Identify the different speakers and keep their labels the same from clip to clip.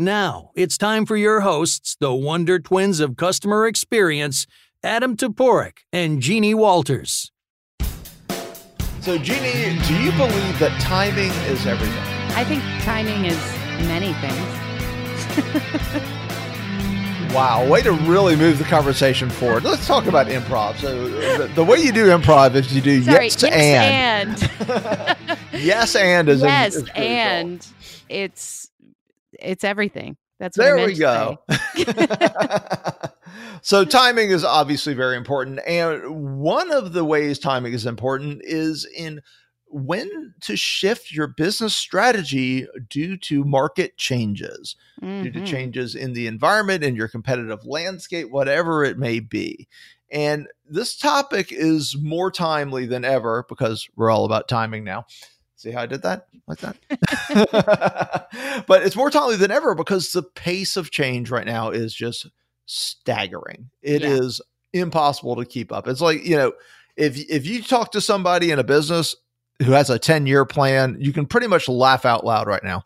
Speaker 1: Now, it's time for your hosts, the Wonder Twins of Customer Experience, Adam Toporek and Jeannie Walters.
Speaker 2: So, Jeannie, do you believe that timing is everything?
Speaker 3: I think timing is many
Speaker 2: things. wow, way to really move the conversation forward. Let's talk about improv. So, the, the way you do improv is you do
Speaker 3: Sorry,
Speaker 2: yes,
Speaker 3: yes
Speaker 2: and.
Speaker 3: and.
Speaker 2: yes and is
Speaker 3: yes
Speaker 2: is
Speaker 3: and it's it's everything. That's
Speaker 2: there we go. so timing is obviously very important, and one of the ways timing is important is in when to shift your business strategy due to market changes, mm-hmm. due to mm-hmm. changes in the environment, in your competitive landscape, whatever it may be. And this topic is more timely than ever because we're all about timing now. See how I did that like that? but it's more timely than ever because the pace of change right now is just staggering. It yeah. is impossible to keep up. It's like, you know, if if you talk to somebody in a business who has a 10 year plan, you can pretty much laugh out loud right now.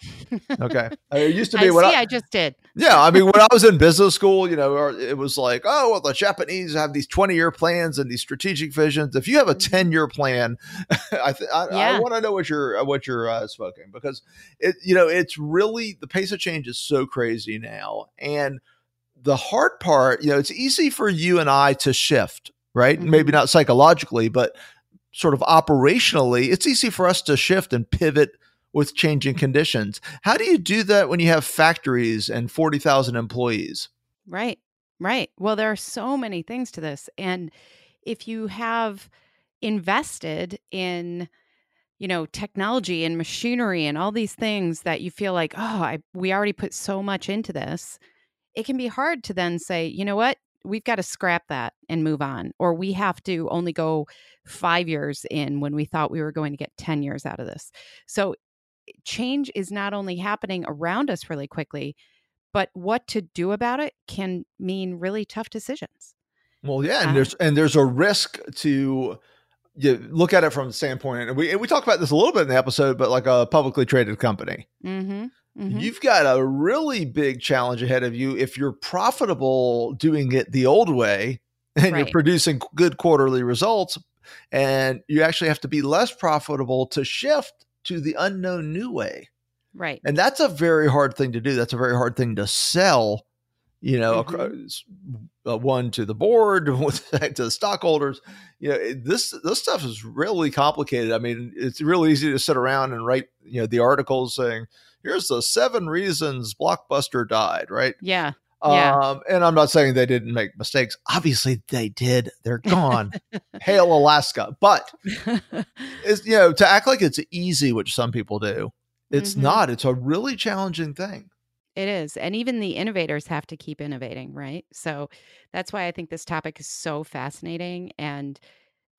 Speaker 2: Okay. it used to be
Speaker 3: I
Speaker 2: what
Speaker 3: see, I, I, just did.
Speaker 2: Yeah. I mean, when I was in business school, you know, it was like, oh, well, the Japanese have these 20 year plans and these strategic visions. If you have a mm-hmm. 10 year plan, I, th- I, yeah. I want to know what you're, what you're uh, smoking because it, you know, it's really the pace of change is so crazy now. And the hard part, you know, it's easy for you and I to shift, right? Mm-hmm. Maybe not psychologically, but sort of operationally, it's easy for us to shift and pivot with changing conditions. How do you do that when you have factories and 40,000 employees?
Speaker 3: Right, right. Well, there are so many things to this. And if you have invested in, you know, technology and machinery and all these things that you feel like, oh, I, we already put so much into this, it can be hard to then say, you know what, we've got to scrap that and move on or we have to only go 5 years in when we thought we were going to get 10 years out of this. So change is not only happening around us really quickly but what to do about it can mean really tough decisions.
Speaker 2: Well yeah and uh, there's and there's a risk to you look at it from the standpoint and we, and we talk about this a little bit in the episode but like a publicly traded company. Mm-hmm. Mm-hmm. You've got a really big challenge ahead of you if you're profitable doing it the old way and right. you're producing good quarterly results and you actually have to be less profitable to shift to the unknown new way.
Speaker 3: Right.
Speaker 2: And that's a very hard thing to do. That's a very hard thing to sell, you know, mm-hmm. uh, one to the board, to the stockholders. You know, this this stuff is really complicated. I mean, it's really easy to sit around and write, you know, the articles saying, here's the seven reasons Blockbuster died, right?
Speaker 3: Yeah.
Speaker 2: Yeah. Um, and I'm not saying they didn't make mistakes. Obviously, they did. They're gone. Hail Alaska. But it's you know to act like it's easy, which some people do. It's mm-hmm. not. It's a really challenging thing.
Speaker 3: It is. And even the innovators have to keep innovating, right? So that's why I think this topic is so fascinating. And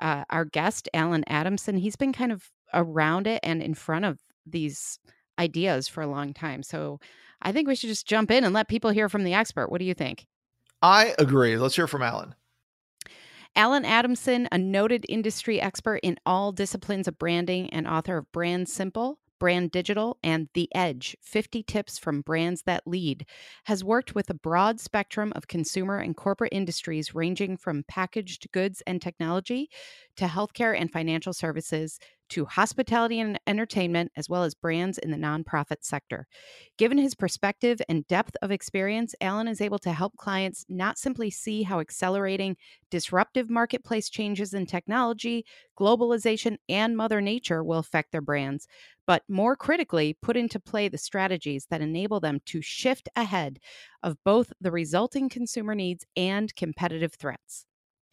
Speaker 3: uh, our guest, Alan Adamson, he's been kind of around it and in front of these ideas for a long time. So I think we should just jump in and let people hear from the expert. What do you think?
Speaker 2: I agree. Let's hear from Alan.
Speaker 3: Alan Adamson, a noted industry expert in all disciplines of branding and author of Brand Simple, Brand Digital, and The Edge 50 Tips from Brands That Lead, has worked with a broad spectrum of consumer and corporate industries ranging from packaged goods and technology to healthcare and financial services to hospitality and entertainment, as well as brands in the nonprofit sector. Given his perspective and depth of experience, Alan is able to help clients not simply see how accelerating disruptive marketplace changes in technology, globalization, and Mother Nature will affect their brands, but more critically, put into play the strategies that enable them to shift ahead of both the resulting consumer needs and competitive threats.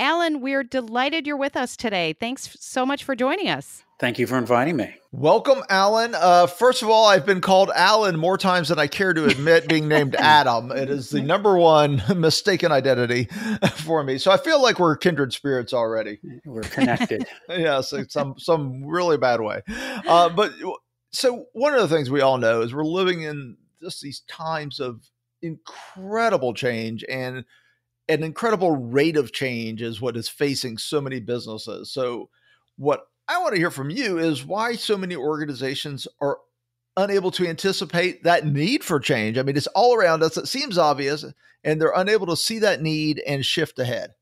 Speaker 3: Alan, we're delighted you're with us today. Thanks so much for joining us.
Speaker 4: Thank you for inviting me.
Speaker 2: Welcome, Alan. Uh, first of all, I've been called Alan more times than I care to admit being named Adam. It is the number one mistaken identity for me. So I feel like we're kindred spirits already.
Speaker 4: We're connected.
Speaker 2: yes, in some some really bad way. Uh, but so one of the things we all know is we're living in just these times of incredible change and an incredible rate of change is what is facing so many businesses. So what I want to hear from you is why so many organizations are unable to anticipate that need for change. I mean, it's all around us. It seems obvious, and they're unable to see that need and shift ahead.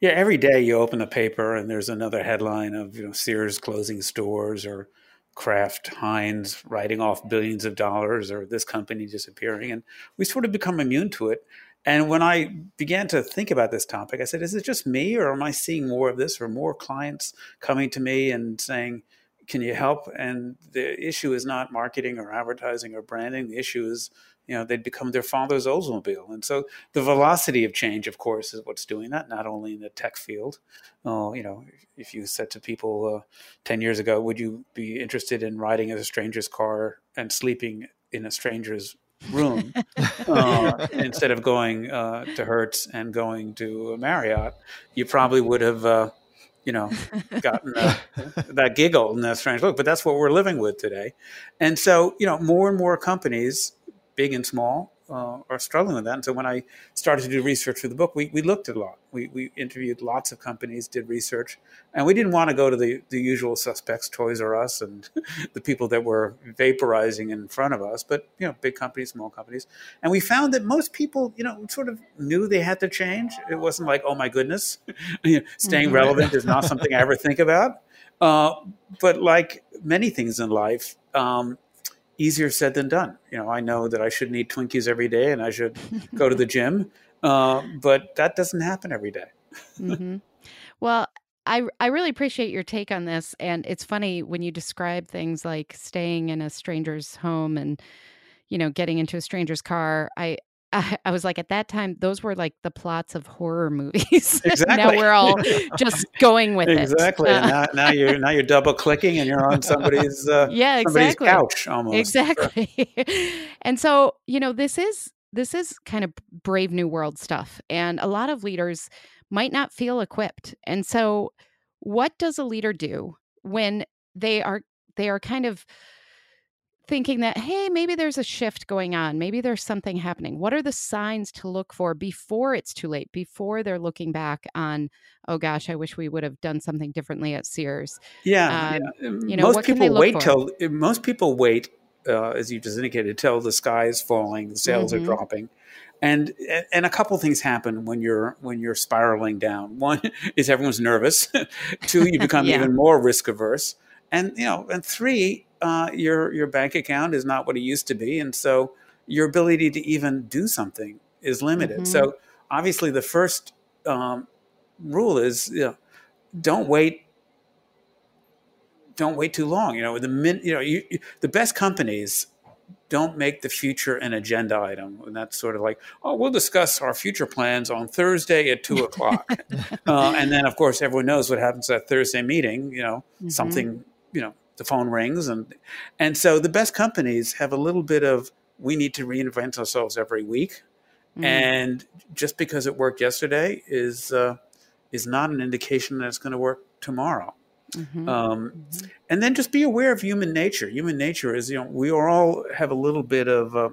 Speaker 4: Yeah, every day you open the paper and there's another headline of you know Sears closing stores or Kraft Heinz writing off billions of dollars or this company disappearing, and we sort of become immune to it. And when I began to think about this topic, I said, "Is it just me, or am I seeing more of this, or more clients coming to me and saying?" can you help? And the issue is not marketing or advertising or branding. The issue is, you know, they'd become their father's Oldsmobile. And so the velocity of change, of course, is what's doing that, not only in the tech field. Uh, you know, if you said to people uh, 10 years ago, would you be interested in riding in a stranger's car and sleeping in a stranger's room instead of going uh, to Hertz and going to Marriott, you probably would have uh, you know, gotten uh, that giggle and that strange look. But that's what we're living with today. And so, you know, more and more companies, big and small, uh, are struggling with that. And so when I started to do research for the book, we, we looked at a lot. We, we interviewed lots of companies, did research, and we didn't want to go to the, the usual suspects, Toys R Us, and the people that were vaporizing in front of us, but, you know, big companies, small companies. And we found that most people, you know, sort of knew they had to change. It wasn't like, oh my goodness, staying mm-hmm. relevant is not something I ever think about. Uh, but like many things in life, um, easier said than done. You know, I know that I shouldn't eat Twinkies every day and I should go to the gym, uh, but that doesn't happen every day.
Speaker 3: mm-hmm. Well, I I really appreciate your take on this, and it's funny when you describe things like staying in a stranger's home and you know getting into a stranger's car. I I, I, was like, at that time, those were like the plots of horror movies.
Speaker 4: Exactly.
Speaker 3: now we're all just going with
Speaker 4: exactly.
Speaker 3: it. Exactly.
Speaker 4: Uh, now, now, you're now you're double clicking and you're on somebody's uh,
Speaker 3: yeah,
Speaker 4: exactly.
Speaker 3: somebody's
Speaker 4: couch almost.
Speaker 3: Exactly. and so you know, this is this is kind of brave new world stuff, and a lot of leaders might not feel equipped. And so, what does a leader do when they are they are kind of thinking that, hey, maybe there's a shift going on. Maybe there's something happening. What are the signs to look for before it's too late, before they're looking back on, oh gosh, I wish we would have done something differently at Sears?
Speaker 4: Yeah. Um, yeah. You know, most people wait for? till, eh, most people wait, uh, as you just indicated, till the sky is falling, the sales mm-hmm. are dropping. And and a couple things happen when you're when you're spiraling down. One is everyone's nervous. Two, you become yeah. even more risk averse. And you know, and three, uh, your your bank account is not what it used to be, and so your ability to even do something is limited. Mm-hmm. So obviously, the first um, rule is you know, don't wait. Don't wait too long. You know, the min, you know, you, you, the best companies don't make the future an agenda item. And that's sort of like, oh, we'll discuss our future plans on Thursday at two o'clock. uh, and then, of course, everyone knows what happens at Thursday meeting. You know, mm-hmm. something, you know, the phone rings and and so the best companies have a little bit of we need to reinvent ourselves every week mm. and just because it worked yesterday is uh, is not an indication that it's going to work tomorrow mm-hmm. Um, mm-hmm. and then just be aware of human nature human nature is you know we all have a little bit of uh,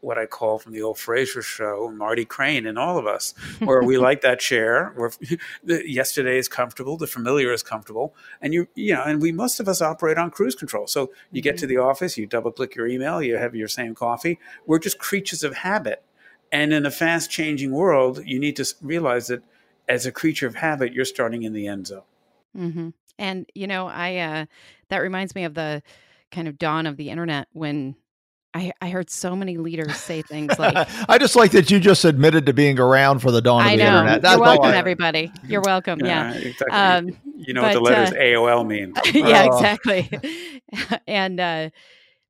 Speaker 4: what I call from the old Frasier show, Marty Crane and all of us, where we like that chair, where the, yesterday is comfortable, the familiar is comfortable, and you you know, and we most of us operate on cruise control. So you get to mm-hmm. the office, you double click your email, you have your same coffee. We're just creatures of habit, and in a fast changing world, you need to realize that as a creature of habit, you're starting in the end zone.
Speaker 3: Mm-hmm. And you know, I uh, that reminds me of the kind of dawn of the internet when I, I heard so many leaders say things like
Speaker 2: I just like that you just admitted to being around for the dawn I of the
Speaker 3: know.
Speaker 2: internet.
Speaker 3: That's You're welcome, everybody. You're welcome. Yeah.
Speaker 4: yeah. Exactly. Um, you know but, what the letters uh, AOL mean.
Speaker 3: yeah, oh. exactly. and uh,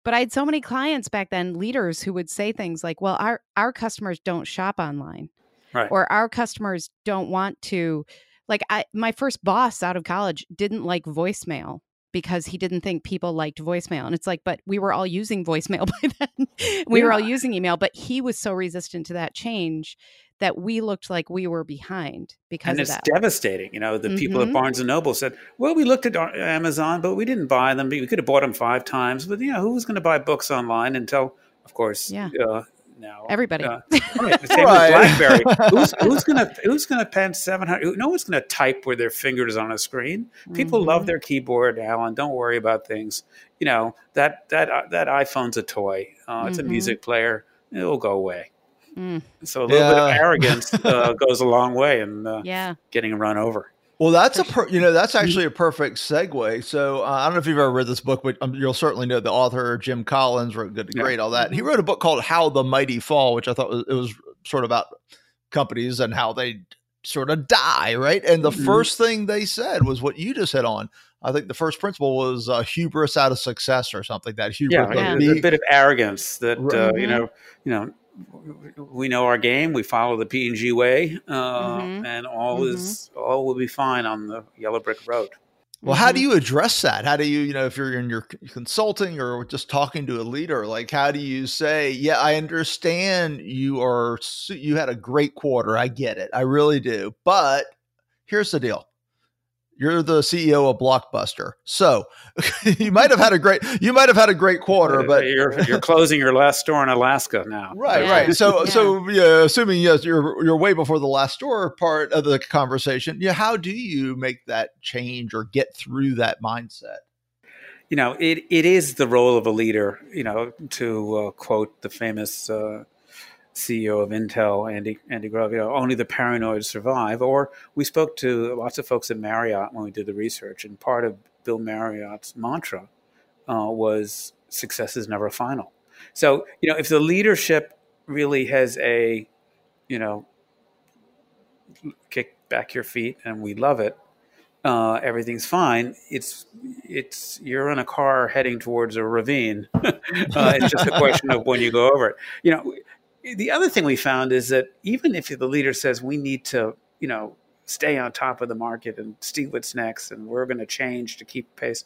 Speaker 3: but I had so many clients back then, leaders who would say things like, Well, our our customers don't shop online.
Speaker 4: Right.
Speaker 3: Or our customers don't want to like I my first boss out of college didn't like voicemail because he didn't think people liked voicemail. And it's like, but we were all using voicemail by then. we yeah. were all using email, but he was so resistant to that change that we looked like we were behind because
Speaker 4: and it's
Speaker 3: that.
Speaker 4: devastating. You know, the mm-hmm. people at mm-hmm. Barnes and Noble said, "Well, we looked at Amazon, but we didn't buy them. We could have bought them five times, but you know, who was going to buy books online until, of course,
Speaker 3: yeah.
Speaker 4: Uh, now.
Speaker 3: Everybody. Uh,
Speaker 4: right. Same right. BlackBerry. who's, who's gonna Who's gonna spend seven hundred? No one's gonna type with their fingers on a screen. People mm-hmm. love their keyboard, Alan. Don't worry about things. You know that that uh, that iPhone's a toy. Uh, it's mm-hmm. a music player. It'll go away. Mm. So a little yeah. bit of arrogance uh, goes a long way in uh, yeah. getting run over.
Speaker 2: Well, that's a per, you know that's actually a perfect segue. So uh, I don't know if you've ever read this book, but um, you'll certainly know the author Jim Collins wrote Good to yeah. Great, all that. He mm-hmm. wrote a book called How the Mighty Fall, which I thought was, it was sort of about companies and how they sort of die, right? And the mm-hmm. first thing they said was what you just hit on. I think the first principle was uh, hubris out of success or something. That hubris,
Speaker 4: yeah, yeah. a bit of arrogance that right. uh, you know, you know, we know our game. We follow the P and G way, uh, mm-hmm. and all mm-hmm. is all will be fine on the yellow brick road.
Speaker 2: Well, how do mm-hmm. you address that? How do you, you know, if you're in your consulting or just talking to a leader, like how do you say, "Yeah, I understand you are you had a great quarter. I get it. I really do. But here's the deal. You're the CEO of Blockbuster, so you might have had a great you might have had a great quarter, but
Speaker 4: you're you're closing your last store in Alaska now.
Speaker 2: Right, yeah. right. So yeah. so yeah, assuming yes, you're you're way before the last store part of the conversation. Yeah, how do you make that change or get through that mindset?
Speaker 4: You know, it it is the role of a leader. You know, to uh, quote the famous. Uh, CEO of Intel, Andy Andy Grove, you know, only the paranoid survive. Or we spoke to lots of folks at Marriott when we did the research, and part of Bill Marriott's mantra uh, was "success is never final." So you know, if the leadership really has a, you know, kick back your feet and we love it, uh, everything's fine. It's it's you're in a car heading towards a ravine. uh, it's just a question of when you go over it. You know, the other thing we found is that even if the leader says we need to, you know, stay on top of the market and see what's next, and we're going to change to keep pace.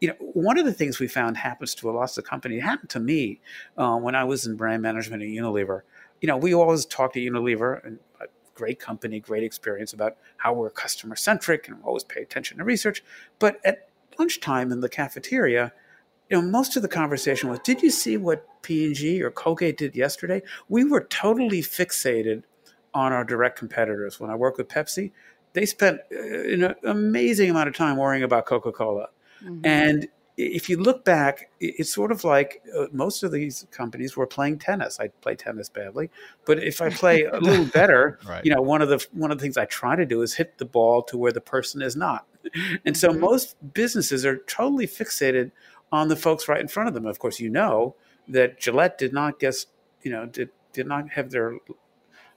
Speaker 4: You know, one of the things we found happens to a lot of companies. It happened to me uh, when I was in brand management at Unilever. You know, we always talk to Unilever and a great company, great experience about how we're customer centric and always pay attention to research. But at lunchtime in the cafeteria, you know, most of the conversation was, "Did you see what P&G or Colgate did yesterday?" We were totally fixated on our direct competitors. When I worked with Pepsi, they spent uh, an amazing amount of time worrying about Coca-Cola, mm-hmm. and if you look back, it's sort of like uh, most of these companies were playing tennis. I play tennis badly, but if I play a little better, right. you know, one of the one of the things I try to do is hit the ball to where the person is not. And so mm-hmm. most businesses are totally fixated on the folks right in front of them. Of course, you know that Gillette did not guess, you know, did did not have their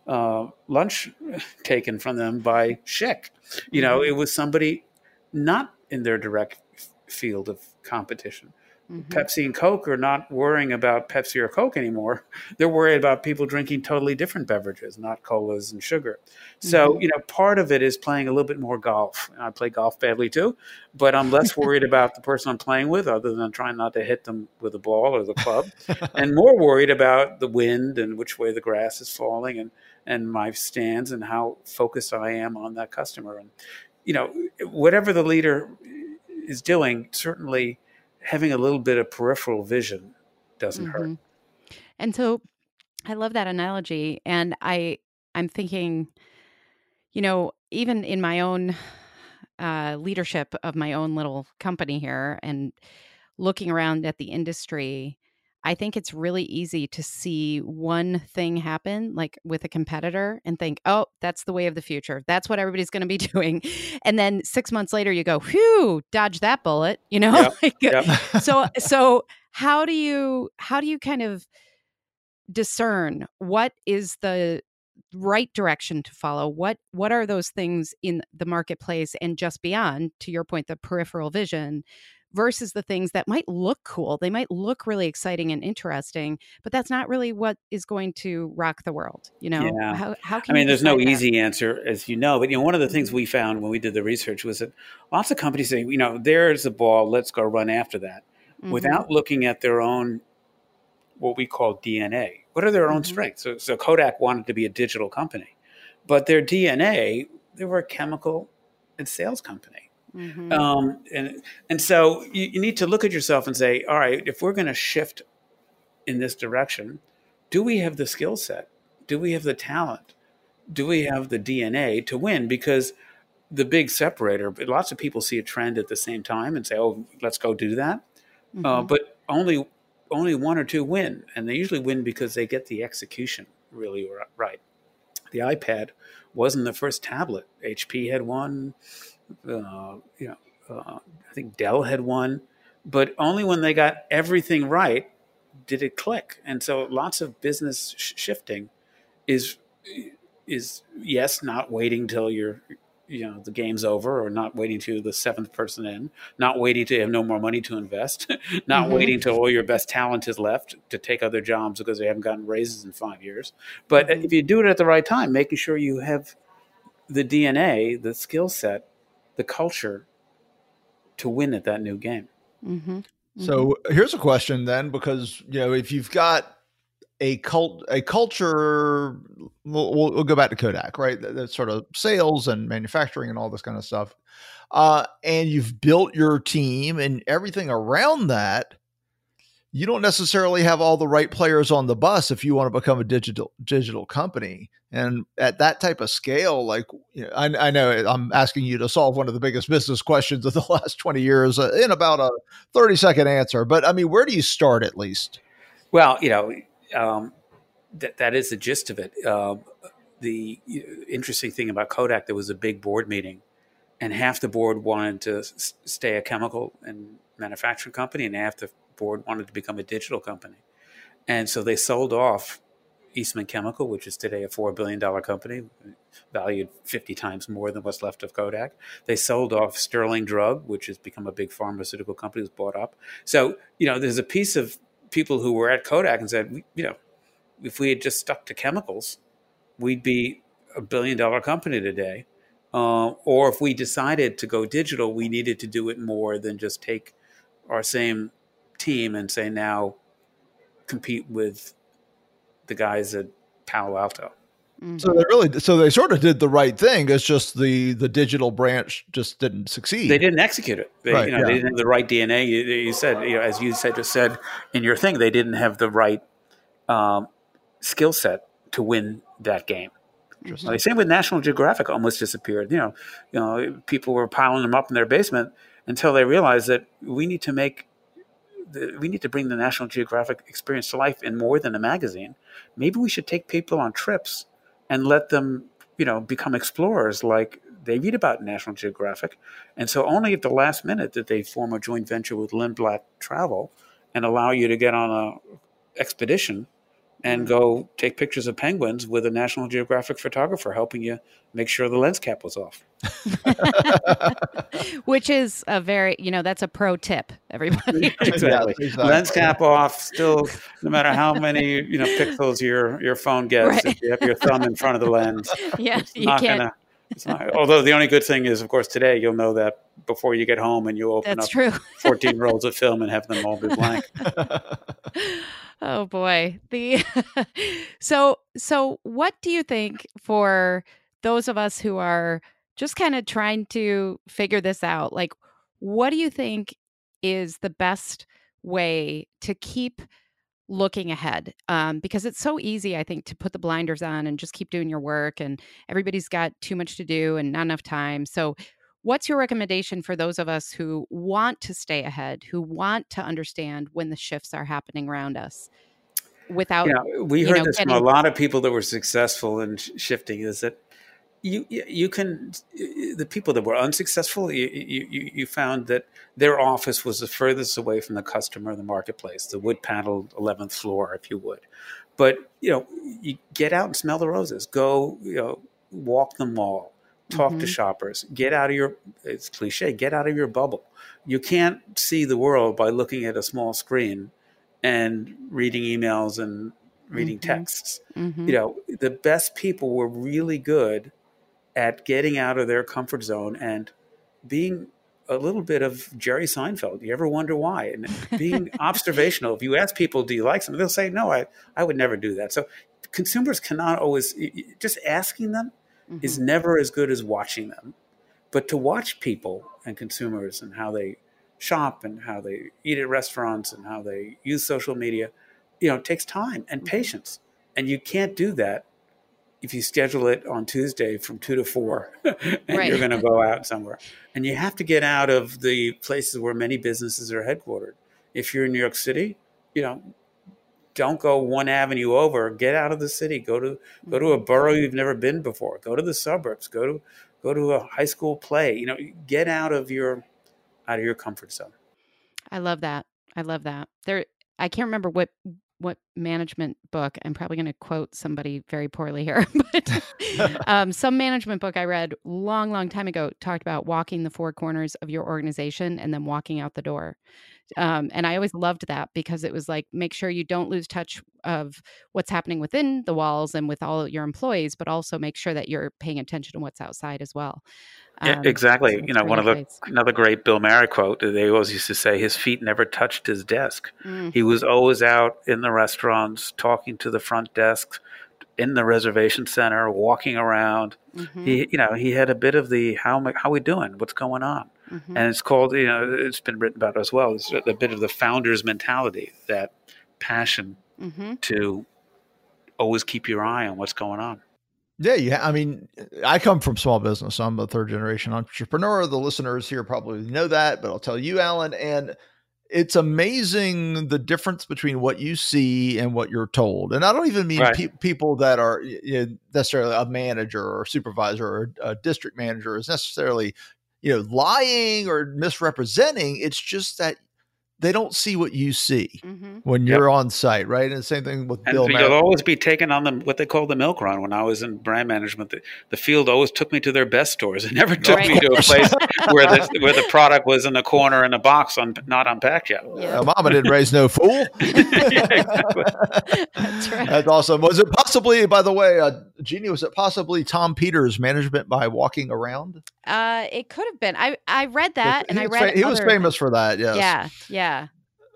Speaker 4: uh, lunch taken from them by Schick. You know, mm-hmm. it was somebody not in their direct field of competition. Mm-hmm. Pepsi and Coke are not worrying about Pepsi or Coke anymore. They're worried about people drinking totally different beverages, not colas and sugar. So, mm-hmm. you know, part of it is playing a little bit more golf. I play golf badly too, but I'm less worried about the person I'm playing with, other than trying not to hit them with a ball or the club, and more worried about the wind and which way the grass is falling and, and my stands and how focused I am on that customer. And, you know, whatever the leader is doing, certainly having a little bit of peripheral vision doesn't mm-hmm. hurt.
Speaker 3: And so I love that analogy and I I'm thinking you know even in my own uh, leadership of my own little company here and looking around at the industry I think it's really easy to see one thing happen, like with a competitor, and think, oh, that's the way of the future. That's what everybody's going to be doing. And then six months later, you go, whew, dodge that bullet, you know? Yep. Uh, yep. so, so how do you, how do you kind of discern what is the right direction to follow what what are those things in the marketplace and just beyond to your point the peripheral vision versus the things that might look cool. They might look really exciting and interesting, but that's not really what is going to rock the world. You know,
Speaker 4: yeah. how, how can I mean, there's no that? easy answer, as you know, but you know, one of the things we found when we did the research was that lots of companies say, you know, there's a ball, let's go run after that, mm-hmm. without looking at their own what we call DNA. What are their own mm-hmm. strengths? So, so Kodak wanted to be a digital company, but their DNA, they were a chemical and sales company Mm-hmm. Um, and and so you, you, need to look at yourself and say, all right, if we're going to shift in this direction, do we have the skill set? Do we have the talent? Do we have the DNA to win? Because the big separator, lots of people see a trend at the same time and say, "Oh, let's go do that," uh, mm-hmm. uh, but only only one or two win, and they usually win because they get the execution really right. The iPad wasn't the first tablet. HP had one. Uh, you know, uh, I think Dell had one, but only when they got everything right did it click. And so, lots of business sh- shifting is is yes, not waiting till you're you know the game's over or not waiting to the seventh person in not waiting to have no more money to invest not mm-hmm. waiting till all your best talent is left to take other jobs because they haven't gotten raises in five years but mm-hmm. if you do it at the right time making sure you have the dna the skill set the culture to win at that new game.
Speaker 2: Mm-hmm. so here's a question then because you know if you've got a cult a culture we'll, we'll, go back to kodak right? That's sort of sales and manufacturing and all this kind of stuff. Uh, and you've built your team and everything around that you don't necessarily have all the right players on the bus if you want to become a digital digital company. And at that type of scale like you know, I, I, know i'm asking you to solve one of the biggest business questions of the last 20 years uh, in about a 30 second answer. But i mean where do you start at least?
Speaker 4: Well you know um, that that is the gist of it. Uh, the interesting thing about Kodak, there was a big board meeting, and half the board wanted to s- stay a chemical and manufacturing company, and half the board wanted to become a digital company. And so they sold off Eastman Chemical, which is today a $4 billion company, valued 50 times more than what's left of Kodak. They sold off Sterling Drug, which has become a big pharmaceutical company, was bought up. So, you know, there's a piece of people who were at Kodak and said, you know, if we had just stuck to chemicals, we'd be a billion dollar company today. Uh, or if we decided to go digital, we needed to do it more than just take our same team and say now compete with the guys at Palo Alto.
Speaker 2: Mm-hmm. So they really, so they sort of did the right thing. It's just the the digital branch just didn't succeed.
Speaker 4: They didn't execute it. They, right, you know, yeah. they didn't have the right DNA. You, you, said, you know, as you said, just said in your thing, they didn't have the right um, skill set to win that game. Well, same with National Geographic, almost disappeared. You know, you know, people were piling them up in their basement until they realized that we need to make the, we need to bring the National Geographic experience to life in more than a magazine. Maybe we should take people on trips and let them, you know, become explorers like they read about National Geographic. And so only at the last minute did they form a joint venture with Lindblad Travel and allow you to get on a expedition and mm-hmm. go take pictures of penguins with a National Geographic photographer helping you make sure the lens cap was off.
Speaker 3: Which is a very, you know, that's a pro tip, everybody.
Speaker 4: exactly. Exactly. Lens cap off, still, no matter how many, you know, pixels your, your phone gets, right. if you have your thumb in front of the lens.
Speaker 3: Yeah, you can't. Gonna,
Speaker 4: not, although the only good thing is, of course, today you'll know that before you get home and you open
Speaker 3: That's
Speaker 4: up
Speaker 3: true.
Speaker 4: 14 rolls of film and have them all be blank.
Speaker 3: oh boy. The so so what do you think for those of us who are just kind of trying to figure this out? Like what do you think is the best way to keep looking ahead um, because it's so easy i think to put the blinders on and just keep doing your work and everybody's got too much to do and not enough time. So what's your recommendation for those of us who want to stay ahead who want to understand when the shifts are happening around us without
Speaker 4: yeah, we heard know, this getting... from a lot of people that were successful in shifting is that you you can the people that were unsuccessful you, you you found that their office was the furthest away from the customer in the marketplace the wood paneled 11th floor if you would but you know you get out and smell the roses go you know walk the mall talk mm-hmm. to shoppers get out of your it's cliche get out of your bubble you can't see the world by looking at a small screen and reading emails and reading mm-hmm. texts mm-hmm. you know the best people were really good at getting out of their comfort zone and being a little bit of Jerry Seinfeld. You ever wonder why? And being observational. If you ask people, do you like something? They'll say, no, I, I would never do that. So consumers cannot always, just asking them mm-hmm. is never as good as watching them. But to watch people and consumers and how they shop and how they eat at restaurants and how they use social media, you know, takes time and mm-hmm. patience. And you can't do that if you schedule it on Tuesday from two to four and right. you're going to go out somewhere. And you have to get out of the places where many businesses are headquartered. If you're in New York City, you know, don't go one avenue over. Get out of the city. Go to go to a mm-hmm. borough you've never been before. Go to the suburbs. Go to go to a high school play. You know, get out of your out of your comfort zone.
Speaker 3: I love that. I love that. There I can't remember what what management book i'm probably going to quote somebody very poorly here but um, some management book i read long long time ago talked about walking the four corners of your organization and then walking out the door um, and I always loved that because it was like, make sure you don't lose touch of what's happening within the walls and with all your employees, but also make sure that you're paying attention to what's outside as well.
Speaker 4: Um, yeah, exactly. You know, one of the another great Bill Marriott quote. They always used to say his feet never touched his desk. Mm. He was always out in the restaurants, talking to the front desks, in the reservation center, walking around. Mm-hmm. He, you know, he had a bit of the how how are we doing? What's going on? Mm-hmm. And it's called, you know, it's been written about as well. It's a bit of the founder's mentality, that passion mm-hmm. to always keep your eye on what's going on.
Speaker 2: Yeah, yeah. I mean, I come from small business. I'm a third generation entrepreneur. The listeners here probably know that, but I'll tell you, Alan, and it's amazing the difference between what you see and what you're told. And I don't even mean right. pe- people that are you know, necessarily a manager or supervisor or a district manager is necessarily you know, lying or misrepresenting. It's just that they don't see what you see mm-hmm. when you're on site, right? And the same thing with and Bill.
Speaker 4: You'll always be taken on the what they call the milk run. When I was in brand management, the, the field always took me to their best stores. It never took right. me to a place where the where the product was in the corner in a box, on not unpacked yet.
Speaker 2: Yeah. Uh, Mama didn't raise no fool. yeah, exactly. That's right. That's awesome. Was it possibly, by the way, uh, Jeannie? Was it possibly Tom Peters' management by walking around?
Speaker 3: Uh, it could have been. I I read that, and I read.
Speaker 2: Fa- he was famous for that. Yes.
Speaker 3: Yeah. Yeah.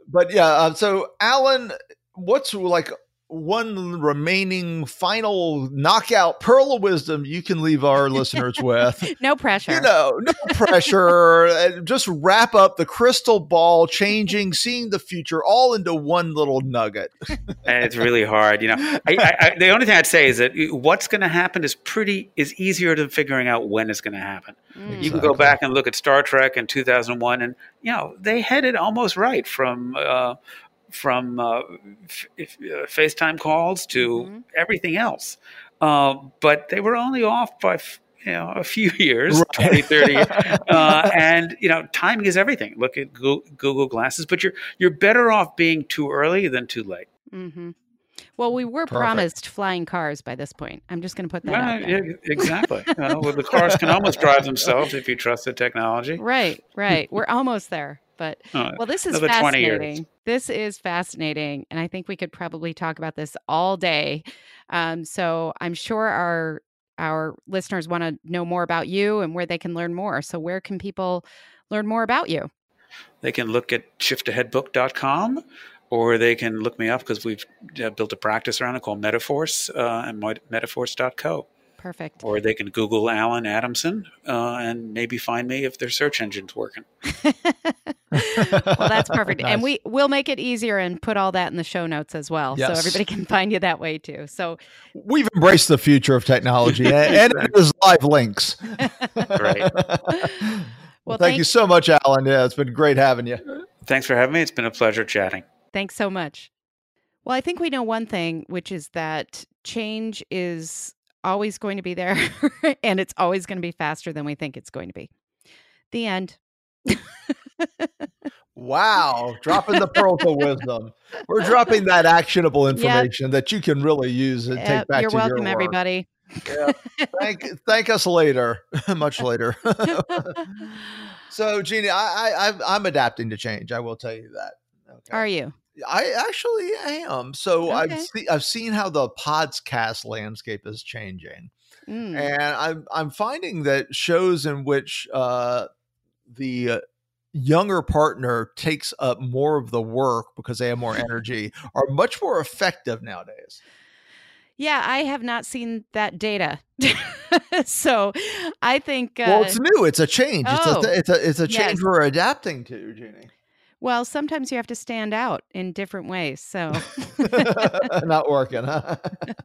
Speaker 2: But yeah. Uh, so Alan, what's like one remaining final knockout pearl of wisdom you can leave our listeners with?
Speaker 3: no pressure.
Speaker 2: You know, no pressure. just wrap up the crystal ball, changing, seeing the future, all into one little nugget.
Speaker 4: it's really hard. You know, I, I, I, the only thing I'd say is that what's going to happen is pretty is easier than figuring out when it's going to happen. Mm. You can go back and look at Star Trek in 2001, and you know they had it almost right from. Uh, from uh, f- uh, FaceTime calls to mm-hmm. everything else. Uh, but they were only off by you know a few years, right. 20, 30 uh, and you know timing is everything. Look at Google, Google, Glasses, but you're you're better off being too early than too late.
Speaker 3: Mm-hmm. Well, we were Perfect. promised flying cars by this point. I'm just going to put that out there.
Speaker 4: Yeah, exactly. well, the cars can almost drive themselves if you trust the technology.
Speaker 3: Right, right. We're almost there. But oh, well, this is fascinating. This is fascinating, and I think we could probably talk about this all day. Um, so I'm sure our our listeners want to know more about you and where they can learn more. So where can people learn more about you?
Speaker 4: They can look at shiftaheadbook.com or they can look me up because we've uh, built a practice around it called Metaforce uh, and metaforce.co.
Speaker 3: Perfect.
Speaker 4: Or they can Google Alan Adamson uh, and maybe find me if their search engine's working.
Speaker 3: well, that's perfect. nice. And we will make it easier and put all that in the show notes as well. Yes. So everybody can find you that way too. So
Speaker 2: we've embraced the future of technology and, and there's live links.
Speaker 4: Great.
Speaker 2: Well, well thank you so much, Alan. Yeah, it's been great having you.
Speaker 4: Thanks for having me. It's been a pleasure chatting.
Speaker 3: Thanks so much. Well, I think we know one thing, which is that change is always going to be there and it's always going to be faster than we think it's going to be. The end.
Speaker 2: Wow. Dropping the pearls of wisdom. We're dropping that actionable information yep. that you can really use and yep. take back
Speaker 3: You're
Speaker 2: to
Speaker 3: welcome,
Speaker 2: your
Speaker 3: everybody.
Speaker 2: yeah. Thank, thank us later, much later. so, Jeannie, I, I, I'm adapting to change. I will tell you that.
Speaker 3: Okay. Are you?
Speaker 2: I actually am. So okay. I've see, I've seen how the podcast landscape is changing, mm. and I'm I'm finding that shows in which uh, the uh, younger partner takes up more of the work because they have more energy are much more effective nowadays.
Speaker 3: Yeah, I have not seen that data. so I think.
Speaker 2: Uh, well, it's new. It's a change. Oh, it's, a, oh, it's a it's a change yes. we're adapting to, Jeannie.
Speaker 3: Well, sometimes you have to stand out in different ways. So,
Speaker 2: not working, huh?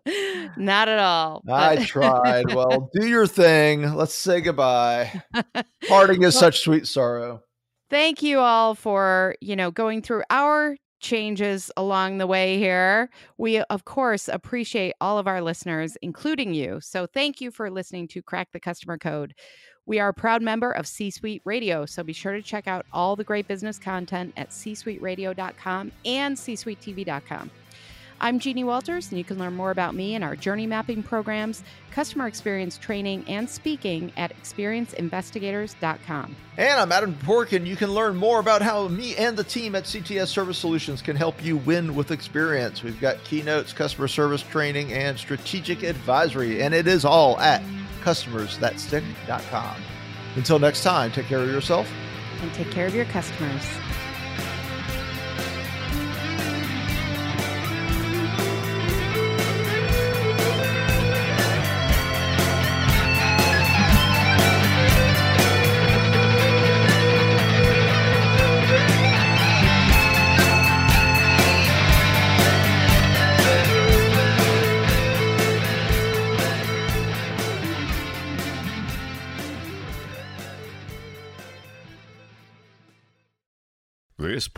Speaker 3: not at all.
Speaker 2: I tried. Well, do your thing. Let's say goodbye. Parting is well, such sweet sorrow.
Speaker 3: Thank you all for, you know, going through our changes along the way here. We, of course, appreciate all of our listeners, including you. So, thank you for listening to Crack the Customer Code. We are a proud member of C Suite Radio, so be sure to check out all the great business content at csuiteradio.com and csuitetv.com. I'm Jeannie Walters, and you can learn more about me and our journey mapping programs, customer experience training, and speaking at experienceinvestigators.com.
Speaker 2: And I'm Adam Toporek, and you can learn more about how me and the team at CTS Service Solutions can help you win with experience. We've got keynotes, customer service training, and strategic advisory, and it is all at customersthatstick.com. Until next time, take care of yourself
Speaker 3: and take care of your customers.